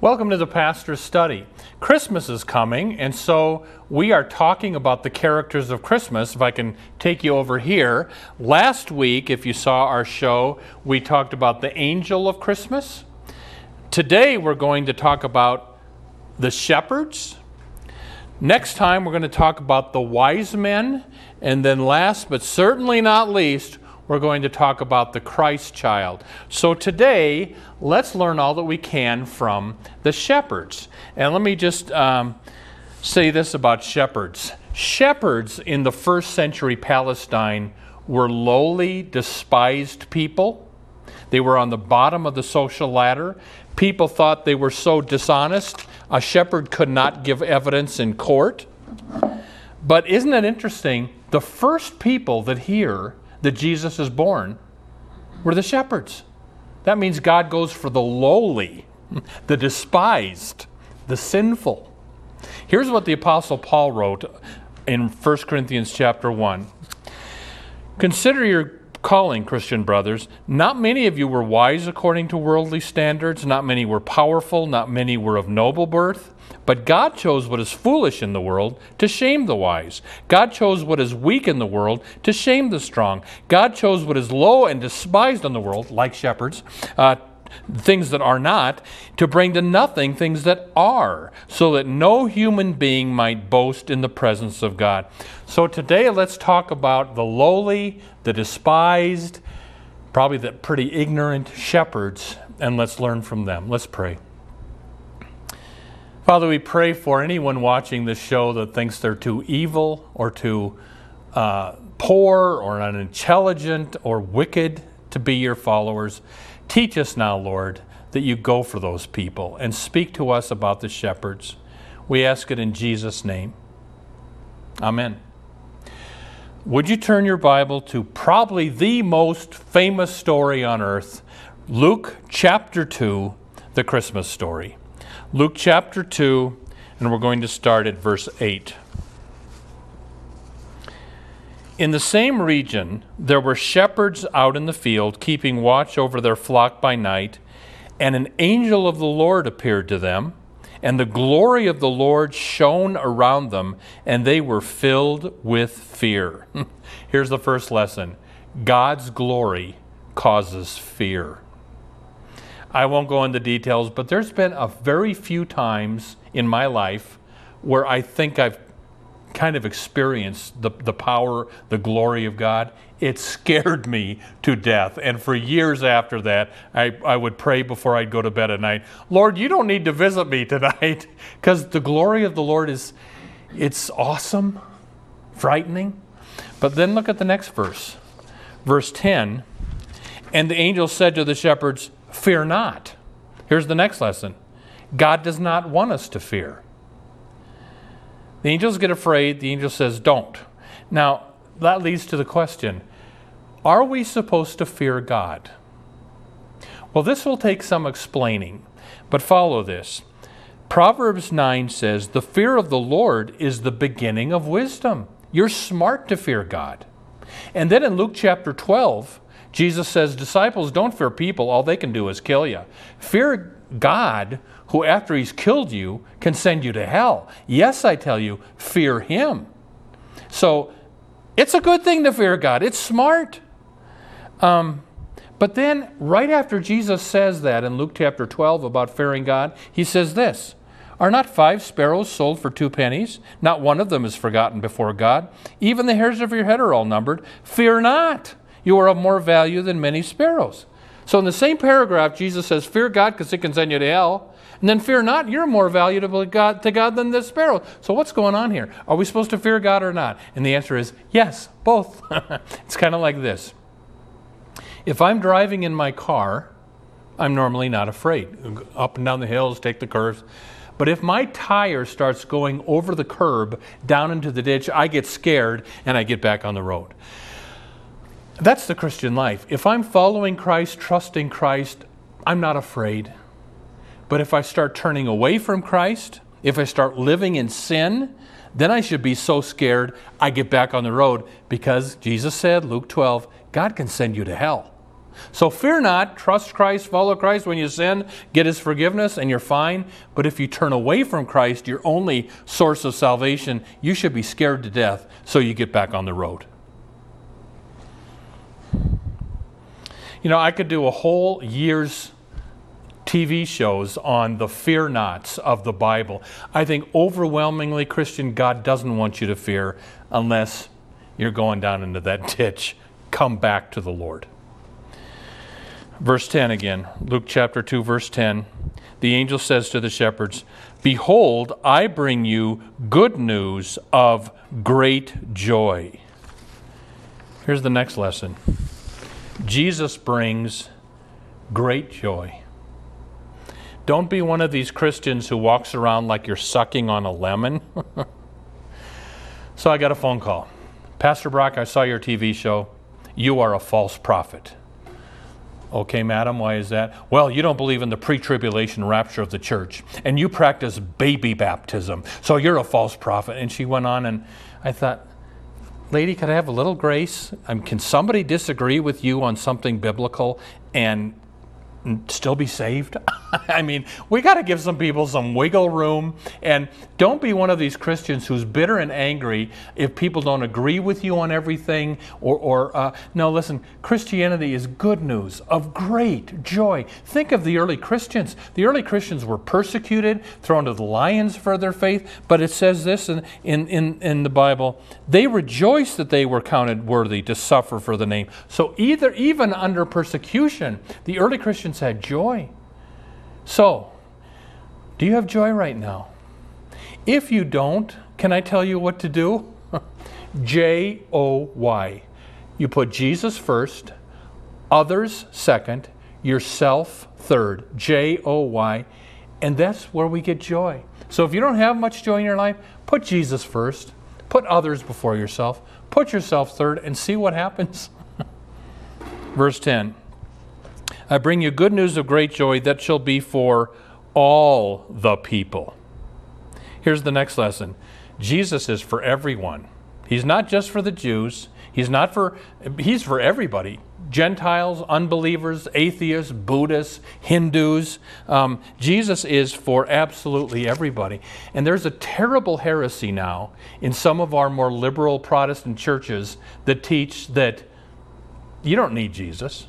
Welcome to the Pastor's Study. Christmas is coming, and so we are talking about the characters of Christmas. If I can take you over here. Last week, if you saw our show, we talked about the angel of Christmas. Today, we're going to talk about the shepherds. Next time, we're going to talk about the wise men. And then, last but certainly not least, we're going to talk about the Christ child. So today, let's learn all that we can from the shepherds. And let me just um, say this about shepherds shepherds in the first century Palestine were lowly, despised people. They were on the bottom of the social ladder. People thought they were so dishonest, a shepherd could not give evidence in court. But isn't it interesting? The first people that hear that Jesus is born were the shepherds. That means God goes for the lowly, the despised, the sinful. Here's what the apostle Paul wrote in 1 Corinthians chapter 1. Consider your calling, Christian brothers. Not many of you were wise according to worldly standards, not many were powerful, not many were of noble birth. But God chose what is foolish in the world to shame the wise. God chose what is weak in the world to shame the strong. God chose what is low and despised in the world, like shepherds, uh, things that are not, to bring to nothing things that are, so that no human being might boast in the presence of God. So today let's talk about the lowly, the despised, probably the pretty ignorant shepherds, and let's learn from them. Let's pray. Father, we pray for anyone watching this show that thinks they're too evil or too uh, poor or unintelligent or wicked to be your followers. Teach us now, Lord, that you go for those people and speak to us about the shepherds. We ask it in Jesus' name. Amen. Would you turn your Bible to probably the most famous story on earth, Luke chapter 2, the Christmas story? Luke chapter 2, and we're going to start at verse 8. In the same region, there were shepherds out in the field, keeping watch over their flock by night, and an angel of the Lord appeared to them, and the glory of the Lord shone around them, and they were filled with fear. Here's the first lesson God's glory causes fear. I won't go into details, but there's been a very few times in my life where I think I've kind of experienced the, the power, the glory of God. It scared me to death. And for years after that, I, I would pray before I'd go to bed at night, Lord, you don't need to visit me tonight. Because the glory of the Lord is, it's awesome, frightening. But then look at the next verse. Verse 10 And the angel said to the shepherds, Fear not. Here's the next lesson God does not want us to fear. The angels get afraid, the angel says, Don't. Now, that leads to the question Are we supposed to fear God? Well, this will take some explaining, but follow this. Proverbs 9 says, The fear of the Lord is the beginning of wisdom. You're smart to fear God. And then in Luke chapter 12, Jesus says, Disciples, don't fear people. All they can do is kill you. Fear God, who after he's killed you can send you to hell. Yes, I tell you, fear him. So it's a good thing to fear God, it's smart. Um, but then, right after Jesus says that in Luke chapter 12 about fearing God, he says this Are not five sparrows sold for two pennies? Not one of them is forgotten before God. Even the hairs of your head are all numbered. Fear not. You are of more value than many sparrows. So in the same paragraph, Jesus says, Fear God because it can send you to hell. And then fear not, you're more valuable to God, to God than the sparrow. So what's going on here? Are we supposed to fear God or not? And the answer is yes, both. it's kind of like this. If I'm driving in my car I'm normally not afraid. Up and down the hills, take the curves. But if my tire starts going over the curb down into the ditch, I get scared and I get back on the road. That's the Christian life. If I'm following Christ, trusting Christ, I'm not afraid. But if I start turning away from Christ, if I start living in sin, then I should be so scared I get back on the road because Jesus said, Luke 12, God can send you to hell. So fear not, trust Christ, follow Christ. When you sin, get his forgiveness, and you're fine. But if you turn away from Christ, your only source of salvation, you should be scared to death so you get back on the road. You know, I could do a whole year's TV shows on the fear nots of the Bible. I think overwhelmingly, Christian, God doesn't want you to fear unless you're going down into that ditch. Come back to the Lord. Verse 10 again, Luke chapter 2, verse 10. The angel says to the shepherds, Behold, I bring you good news of great joy. Here's the next lesson Jesus brings great joy. Don't be one of these Christians who walks around like you're sucking on a lemon. so I got a phone call. Pastor Brock, I saw your TV show. You are a false prophet. Okay, madam, why is that? Well, you don't believe in the pre tribulation rapture of the church, and you practice baby baptism, so you're a false prophet. And she went on, and I thought, lady, could I have a little grace? Can somebody disagree with you on something biblical and still be saved? I mean, we got to give some people some wiggle room. And don't be one of these Christians who's bitter and angry if people don't agree with you on everything. Or, or uh, no, listen, Christianity is good news of great joy. Think of the early Christians. The early Christians were persecuted, thrown to the lions for their faith. But it says this in, in, in, in the Bible they rejoiced that they were counted worthy to suffer for the name. So, either, even under persecution, the early Christians had joy. So, do you have joy right now? If you don't, can I tell you what to do? J O Y. You put Jesus first, others second, yourself third. J O Y. And that's where we get joy. So if you don't have much joy in your life, put Jesus first, put others before yourself, put yourself third, and see what happens. Verse 10 I bring you good news of great joy that shall be for all the people. Here's the next lesson Jesus is for everyone. He's not just for the Jews. He's not for he's for everybody. Gentiles, unbelievers, atheists, Buddhists, Hindus. Um, Jesus is for absolutely everybody. And there's a terrible heresy now in some of our more liberal Protestant churches that teach that you don't need Jesus.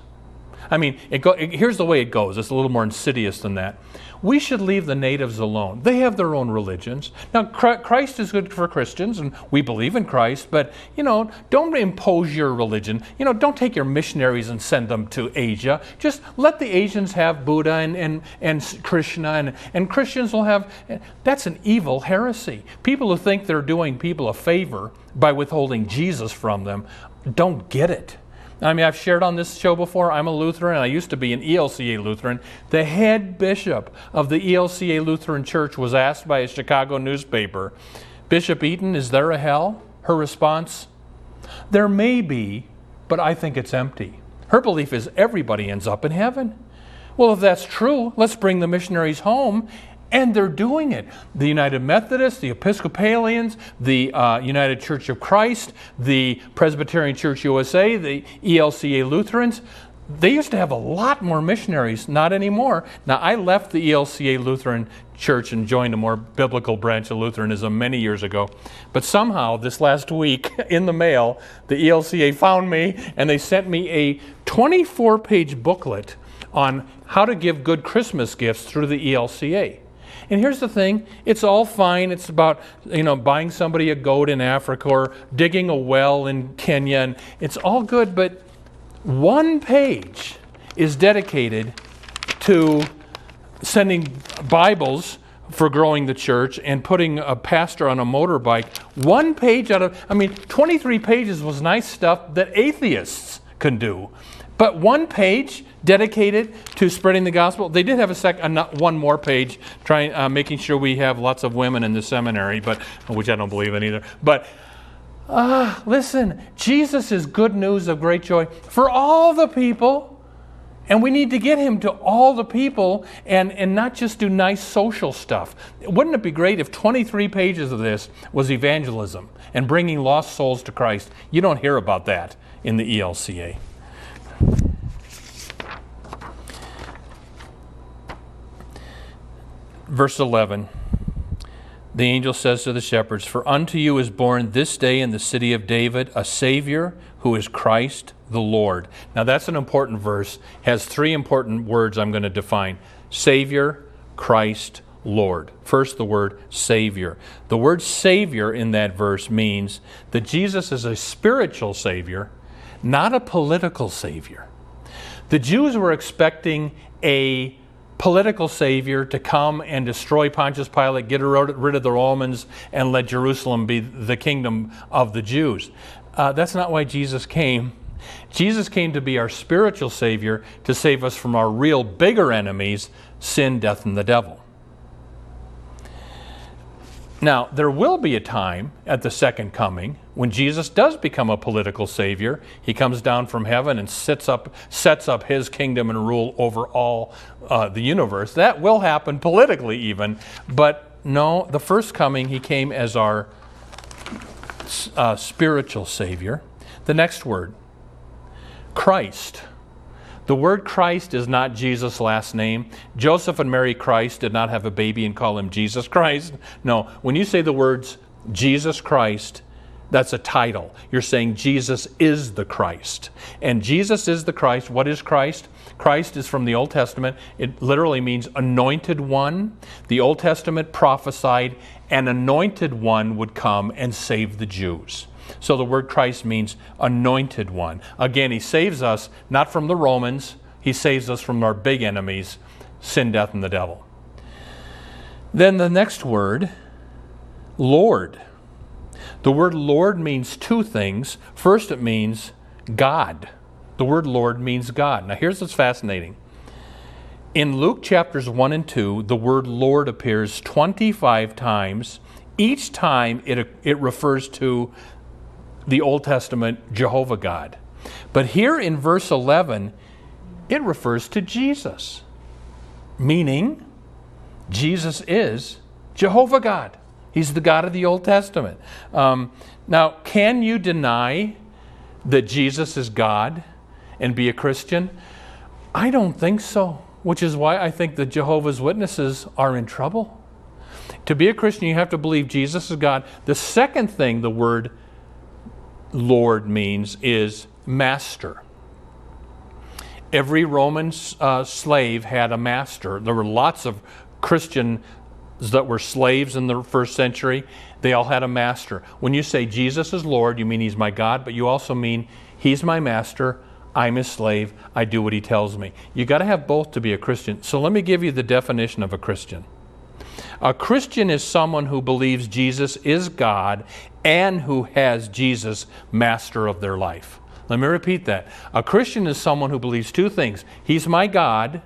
I mean, it go, it, here's the way it goes. It's a little more insidious than that. We should leave the natives alone. They have their own religions. Now, Christ is good for Christians, and we believe in Christ, but, you know, don't impose your religion. You know, don't take your missionaries and send them to Asia. Just let the Asians have Buddha and, and, and Krishna, and, and Christians will have. Eh, that's an evil heresy. People who think they're doing people a favor by withholding Jesus from them don't get it. I mean, I've shared on this show before, I'm a Lutheran, and I used to be an ELCA Lutheran. The head bishop of the ELCA Lutheran Church was asked by a Chicago newspaper, Bishop Eaton, is there a hell? Her response, There may be, but I think it's empty. Her belief is everybody ends up in heaven. Well, if that's true, let's bring the missionaries home and they're doing it. The United Methodists, the Episcopalians, the uh, United Church of Christ, the Presbyterian Church USA, the ELCA Lutherans, they used to have a lot more missionaries, not anymore. Now, I left the ELCA Lutheran Church and joined a more biblical branch of Lutheranism many years ago. But somehow, this last week in the mail, the ELCA found me and they sent me a 24 page booklet on how to give good Christmas gifts through the ELCA. And here's the thing it's all fine. It's about, you know, buying somebody a goat in Africa or digging a well in Kenya. And it's all good, but one page is dedicated to sending Bibles for growing the church and putting a pastor on a motorbike. One page out of, I mean, 23 pages was nice stuff that atheists can do. But one page dedicated to spreading the gospel. They did have a sec, uh, one more page, trying, uh, making sure we have lots of women in the seminary, but which I don't believe in either. But uh, listen, Jesus is good news of great joy for all the people. And we need to get him to all the people and, and not just do nice social stuff. Wouldn't it be great if 23 pages of this was evangelism and bringing lost souls to Christ? You don't hear about that in the ELCA. Verse 11 The angel says to the shepherds, For unto you is born this day in the city of David a Savior who is Christ the Lord. Now that's an important verse, has three important words I'm going to define Savior, Christ, Lord. First, the word Savior. The word Savior in that verse means that Jesus is a spiritual Savior, not a political Savior. The Jews were expecting a political savior to come and destroy Pontius Pilate, get rid of the Romans, and let Jerusalem be the kingdom of the Jews. Uh, that's not why Jesus came. Jesus came to be our spiritual Savior to save us from our real bigger enemies sin, death, and the devil. Now, there will be a time at the second coming when Jesus does become a political savior. He comes down from heaven and sits up, sets up his kingdom and rule over all uh, the universe. That will happen politically, even. But no, the first coming, he came as our uh, spiritual Savior. The next word, Christ. The word Christ is not Jesus' last name. Joseph and Mary Christ did not have a baby and call him Jesus Christ. No, when you say the words Jesus Christ, that's a title. You're saying Jesus is the Christ. And Jesus is the Christ. What is Christ? Christ is from the Old Testament. It literally means anointed one. The Old Testament prophesied an anointed one would come and save the Jews. So the word Christ means anointed one. Again, he saves us not from the Romans, he saves us from our big enemies, sin, death, and the devil. Then the next word, Lord. The word Lord means two things. First, it means God. The word Lord means God. Now, here's what's fascinating. In Luke chapters 1 and 2, the word Lord appears 25 times. Each time it, it refers to the Old Testament Jehovah God. But here in verse 11, it refers to Jesus, meaning Jesus is Jehovah God. He's the God of the Old Testament. Um, now, can you deny that Jesus is God and be a Christian? I don't think so, which is why I think the Jehovah's Witnesses are in trouble. To be a Christian, you have to believe Jesus is God. The second thing the word Lord means is master. Every Roman uh, slave had a master. There were lots of Christian that were slaves in the first century, they all had a master. When you say Jesus is Lord, you mean He's my God, but you also mean He's my master. I'm his slave. I do what he tells me. You got to have both to be a Christian. So let me give you the definition of a Christian. A Christian is someone who believes Jesus is God and who has Jesus master of their life. Let me repeat that. A Christian is someone who believes two things He's my God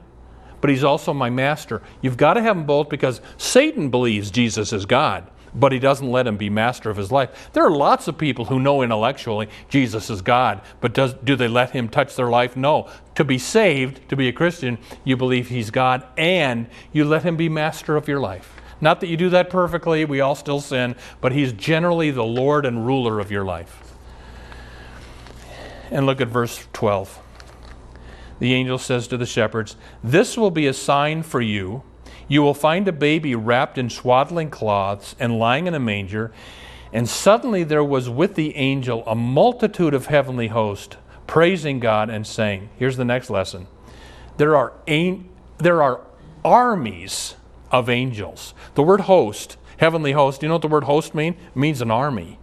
but he's also my master. You've got to have them both because Satan believes Jesus is God, but he doesn't let him be master of his life. There are lots of people who know intellectually Jesus is God, but does, do they let him touch their life? No. To be saved, to be a Christian, you believe he's God and you let him be master of your life. Not that you do that perfectly, we all still sin, but he's generally the Lord and ruler of your life. And look at verse 12 the angel says to the shepherds, This will be a sign for you. You will find a baby wrapped in swaddling cloths and lying in a manger. And suddenly there was with the angel a multitude of heavenly hosts, praising God and saying, Here's the next lesson. There are, an, there are armies of angels. The word host, heavenly host, do you know what the word host means? It means an army.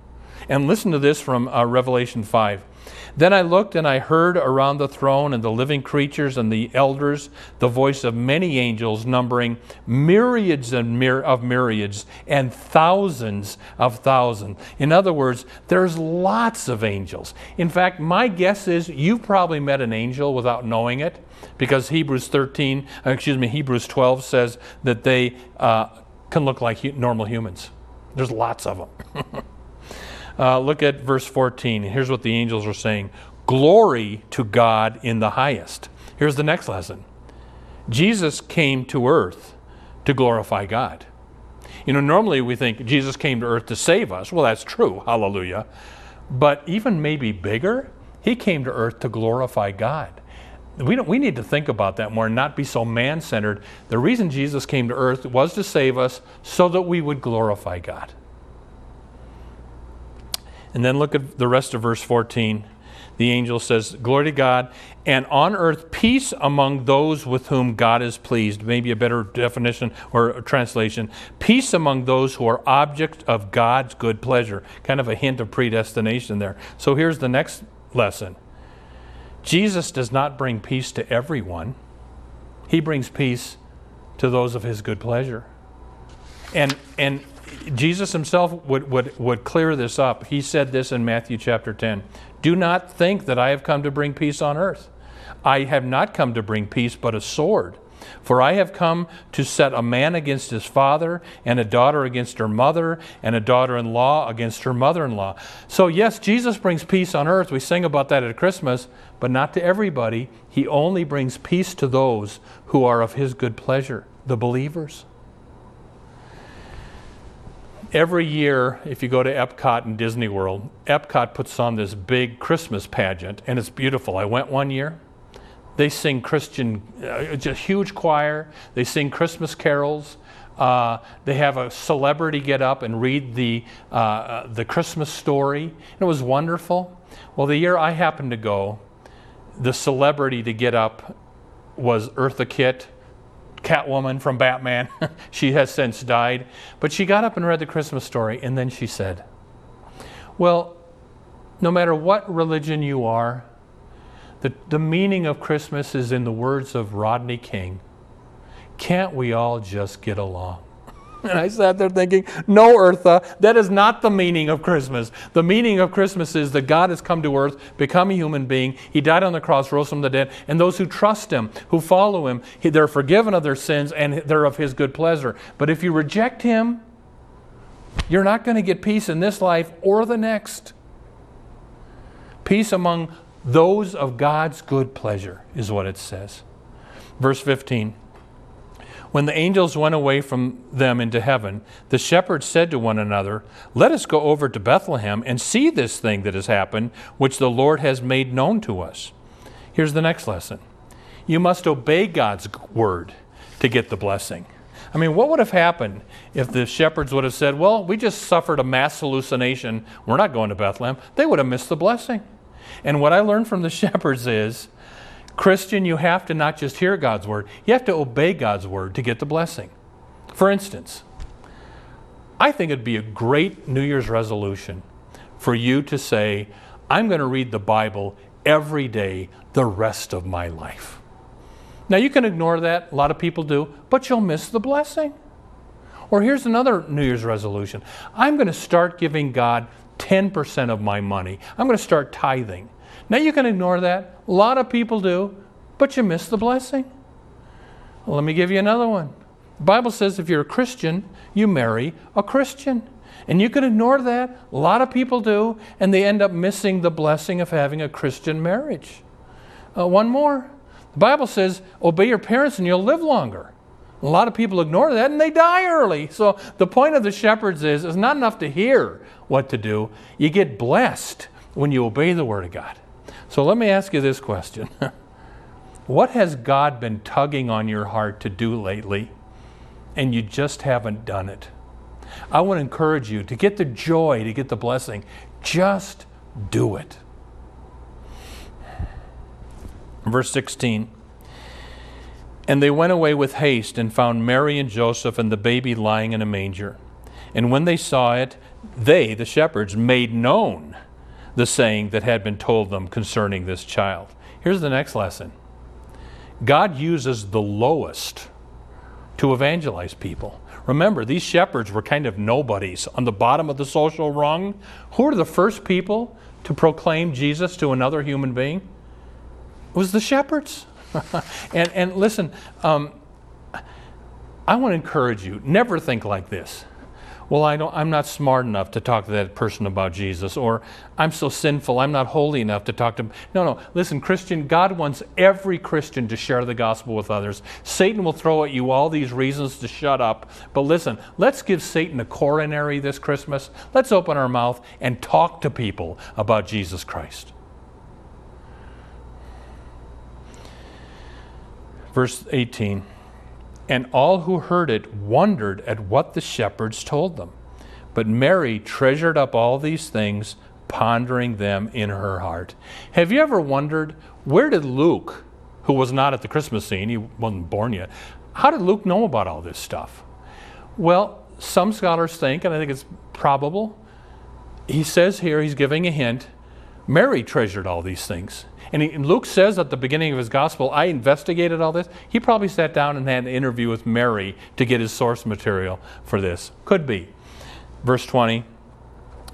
And listen to this from uh, Revelation 5. Then I looked and I heard around the throne and the living creatures and the elders the voice of many angels, numbering myriads and of myriads and thousands of thousands. In other words, there's lots of angels. In fact, my guess is you've probably met an angel without knowing it, because Hebrews 13, uh, excuse me, Hebrews 12 says that they uh, can look like normal humans. There's lots of them. Uh, look at verse 14. Here's what the angels are saying Glory to God in the highest. Here's the next lesson Jesus came to earth to glorify God. You know, normally we think Jesus came to earth to save us. Well, that's true. Hallelujah. But even maybe bigger, he came to earth to glorify God. We, we need to think about that more and not be so man centered. The reason Jesus came to earth was to save us so that we would glorify God. And then look at the rest of verse 14. The angel says, Glory to God, and on earth peace among those with whom God is pleased. Maybe a better definition or translation peace among those who are objects of God's good pleasure. Kind of a hint of predestination there. So here's the next lesson Jesus does not bring peace to everyone, He brings peace to those of His good pleasure. And, and Jesus himself would, would, would clear this up. He said this in Matthew chapter 10 Do not think that I have come to bring peace on earth. I have not come to bring peace, but a sword. For I have come to set a man against his father, and a daughter against her mother, and a daughter in law against her mother in law. So, yes, Jesus brings peace on earth. We sing about that at Christmas, but not to everybody. He only brings peace to those who are of his good pleasure, the believers every year, if you go to Epcot and Disney World, Epcot puts on this big Christmas pageant, and it's beautiful. I went one year. They sing Christian, uh, just huge choir. They sing Christmas carols. Uh, they have a celebrity get up and read the, uh, uh the Christmas story. And It was wonderful. Well, the year I happened to go, the celebrity to get up was Eartha Kitt Catwoman from Batman. she has since died. But she got up and read the Christmas story, and then she said, Well, no matter what religion you are, the, the meaning of Christmas is in the words of Rodney King. Can't we all just get along? And I sat there thinking, no, Eartha, that is not the meaning of Christmas. The meaning of Christmas is that God has come to earth, become a human being. He died on the cross, rose from the dead. And those who trust Him, who follow Him, they're forgiven of their sins and they're of His good pleasure. But if you reject Him, you're not going to get peace in this life or the next. Peace among those of God's good pleasure is what it says. Verse 15. When the angels went away from them into heaven, the shepherds said to one another, Let us go over to Bethlehem and see this thing that has happened, which the Lord has made known to us. Here's the next lesson you must obey God's word to get the blessing. I mean, what would have happened if the shepherds would have said, Well, we just suffered a mass hallucination. We're not going to Bethlehem? They would have missed the blessing. And what I learned from the shepherds is Christian, you have to not just hear God's word, you have to obey God's word to get the blessing. For instance, I think it'd be a great New Year's resolution for you to say, I'm going to read the Bible every day the rest of my life. Now, you can ignore that, a lot of people do, but you'll miss the blessing. Or here's another New Year's resolution I'm going to start giving God 10% of my money, I'm going to start tithing. Now you can ignore that. A lot of people do, but you miss the blessing. Well, let me give you another one. The Bible says if you're a Christian, you marry a Christian. And you can ignore that. A lot of people do, and they end up missing the blessing of having a Christian marriage. Uh, one more. The Bible says, obey your parents and you'll live longer. A lot of people ignore that and they die early. So the point of the shepherds is it's not enough to hear what to do. You get blessed when you obey the word of God. So let me ask you this question What has God been tugging on your heart to do lately, and you just haven't done it? I want to encourage you to get the joy, to get the blessing. Just do it. Verse 16. And they went away with haste and found Mary and Joseph and the baby lying in a manger. And when they saw it, they, the shepherds, made known the saying that had been told them concerning this child. Here's the next lesson God uses the lowest to evangelize people. Remember, these shepherds were kind of nobodies on the bottom of the social rung. Who were the first people to proclaim Jesus to another human being? It was the shepherds. and, and listen, um, I want to encourage you never think like this well, I don't, I'm not smart enough to talk to that person about Jesus, or I'm so sinful, I'm not holy enough to talk to. No, no. Listen, Christian, God wants every Christian to share the gospel with others. Satan will throw at you all these reasons to shut up. But listen, let's give Satan a coronary this Christmas. Let's open our mouth and talk to people about Jesus Christ. Verse 18. And all who heard it wondered at what the shepherds told them. But Mary treasured up all these things, pondering them in her heart. Have you ever wondered where did Luke, who was not at the Christmas scene, he wasn't born yet, how did Luke know about all this stuff? Well, some scholars think, and I think it's probable, he says here, he's giving a hint, Mary treasured all these things. And, he, and, Luke says at the beginning of his gospel, I investigated all this. He probably sat down and had an interview with Mary to get his source material for this. Could be. Verse 20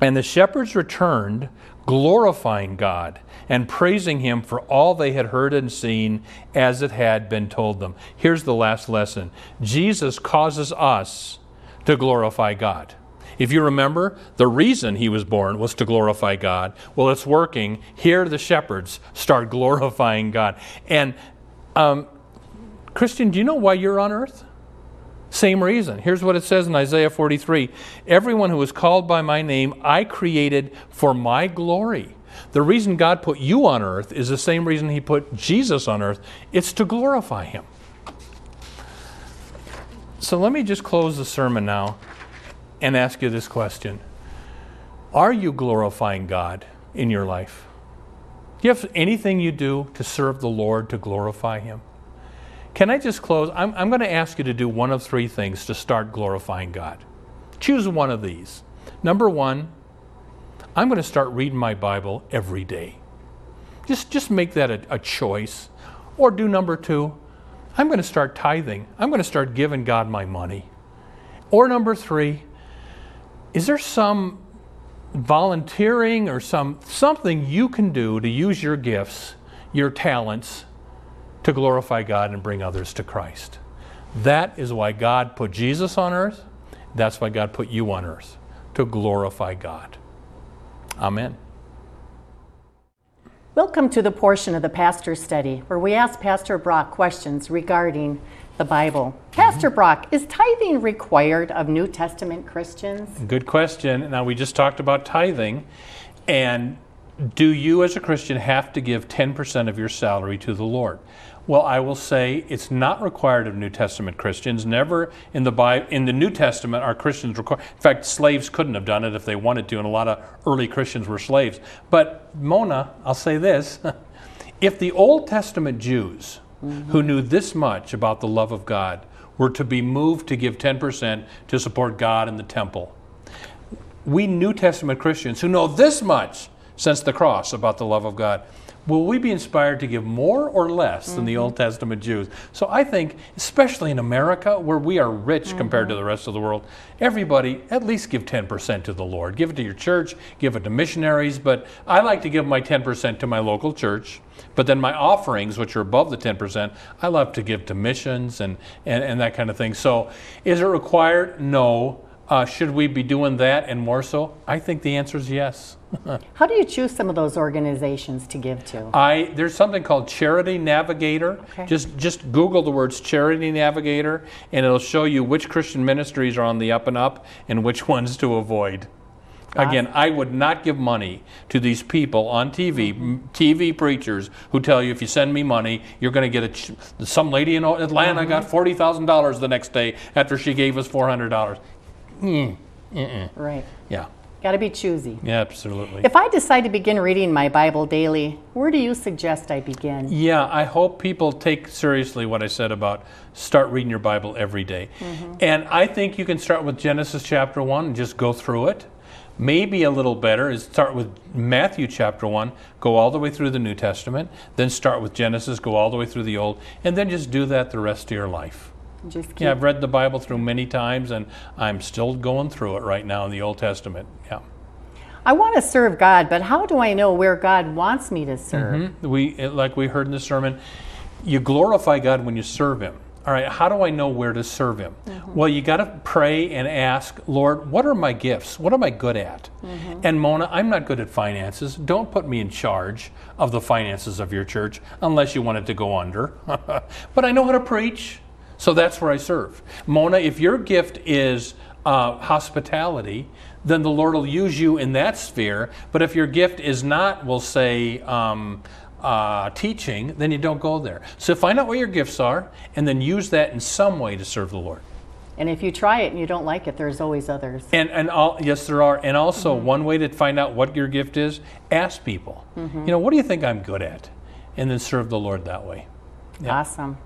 And the shepherds returned, glorifying God and praising him for all they had heard and seen as it had been told them. Here's the last lesson Jesus causes us to glorify God. If you remember, the reason he was born was to glorify God. Well, it's working. Here, the shepherds start glorifying God. And, um, Christian, do you know why you're on earth? Same reason. Here's what it says in Isaiah 43 Everyone who is called by my name, I created for my glory. The reason God put you on earth is the same reason He put Jesus on earth it's to glorify Him. So let me just close the sermon now and ask you this question Are you glorifying God in your life? Do you have anything you do to serve the Lord to glorify Him? Can I just close? I'm, I'm going to ask you to do one of three things to start glorifying God. Choose one of these. Number one, I'm going to start reading my Bible every day. Just, just make that a, a choice. Or do number two, I'm going to start tithing. I'm going to start giving God my money. Or number three, is there some volunteering or some something you can do to use your gifts, your talents to glorify God and bring others to Christ? That is why God put Jesus on earth. That's why God put you on earth to glorify God. Amen. Welcome to the portion of the pastor study where we ask Pastor Brock questions regarding the Bible. Pastor Brock, is tithing required of New Testament Christians? Good question. Now, we just talked about tithing. And do you, as a Christian, have to give 10% of your salary to the Lord? Well, I will say it's not required of New Testament Christians. Never in the Bible, in the New Testament are Christians required. In fact, slaves couldn't have done it if they wanted to, and a lot of early Christians were slaves. But Mona, I'll say this: if the Old Testament Jews mm-hmm. who knew this much about the love of God were to be moved to give 10% to support God in the temple. We New Testament Christians who know this much since the cross about the love of God will we be inspired to give more or less mm-hmm. than the mm-hmm. Old Testament Jews? So I think, especially in America, where we are rich mm-hmm. compared to the rest of the world, everybody at least give 10% to the Lord. Give it to your church, give it to missionaries, but I like to give my 10% to my local church. But then my offerings, which are above the 10%, I love to give to missions and, and, and that kind of thing. So is it required? No. Uh, should we be doing that and more so? I think the answer is yes. How do you choose some of those organizations to give to? I there's something called Charity Navigator. Okay. Just just Google the words Charity Navigator, and it'll show you which Christian ministries are on the up and up and which ones to avoid. Again, I would not give money to these people on TV, mm-hmm. TV preachers who tell you if you send me money, you're going to get a. Ch- some lady in Atlanta mm-hmm. got forty thousand dollars the next day after she gave us four hundred dollars. Mm, right. Yeah. Got to be choosy. Yeah, absolutely. If I decide to begin reading my Bible daily, where do you suggest I begin? Yeah, I hope people take seriously what I said about start reading your Bible every day. Mm-hmm. And I think you can start with Genesis chapter 1 and just go through it. maybe a little better is start with Matthew chapter 1, go all the way through the New Testament, then start with Genesis, go all the way through the Old, and then just do that the rest of your life. Just keep Yeah, I've read the Bible through many times and I'm still going through it right now in the Old Testament. Yeah. I want to serve God, but how do I know where God wants me to serve? Mm-hmm. We like we heard in the sermon, you glorify God when you serve him. All right, how do I know where to serve him? Mm-hmm. Well, you got to pray and ask, Lord, what are my gifts? What am I good at? Mm-hmm. And Mona, I'm not good at finances. Don't put me in charge of the finances of your church unless you want it to go under. but I know how to preach, so that's where I serve. Mona, if your gift is uh, hospitality, then the Lord will use you in that sphere. But if your gift is not, we'll say, um, uh, teaching, then you don't go there. So find out what your gifts are and then use that in some way to serve the Lord. And if you try it and you don't like it, there's always others. And, and all, yes, there are. And also, one way to find out what your gift is, ask people. You know, what do you think I'm good at? And then serve the Lord that way. Yeah. Awesome.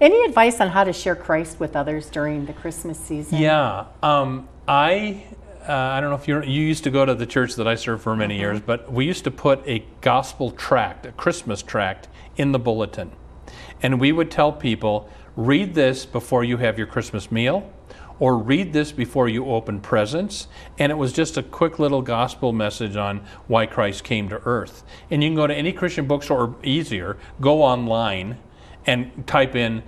Any advice on how to share Christ with others during the Christmas season? Yeah, um, I uh, I don't know if you you used to go to the church that I served for many years, but we used to put a gospel tract, a Christmas tract, in the bulletin, and we would tell people read this before you have your Christmas meal. Or read this before you open presents. And it was just a quick little gospel message on why Christ came to earth. And you can go to any Christian bookstore, or easier, go online and type in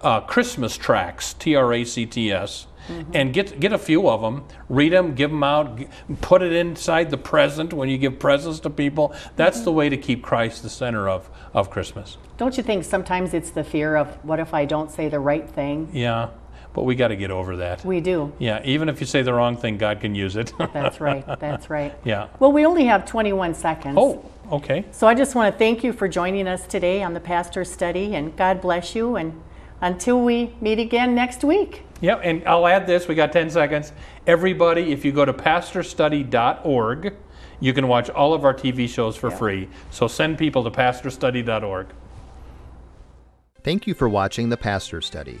uh, Christmas tracts, T R A C T S, and get get a few of them, read them, give them out, g- put it inside the present when you give presents to people. That's the way to keep Christ the center of of Christmas. Don't you think sometimes it's the fear of what if I don't say the right thing? Yeah, but we got to get over that. We do. Yeah, even if you say the wrong thing, God can use it. That's right. That's right. yeah. Well, we only have 21 seconds. Oh, okay. So I just want to thank you for joining us today on the Pastor's Study, and God bless you. And until we meet again next week. Yeah, and I'll add this. We got 10 seconds. Everybody, if you go to pastorsstudy.org, you can watch all of our TV shows for free. So send people to pastorsstudy.org. Thank you for watching The Pastor Study.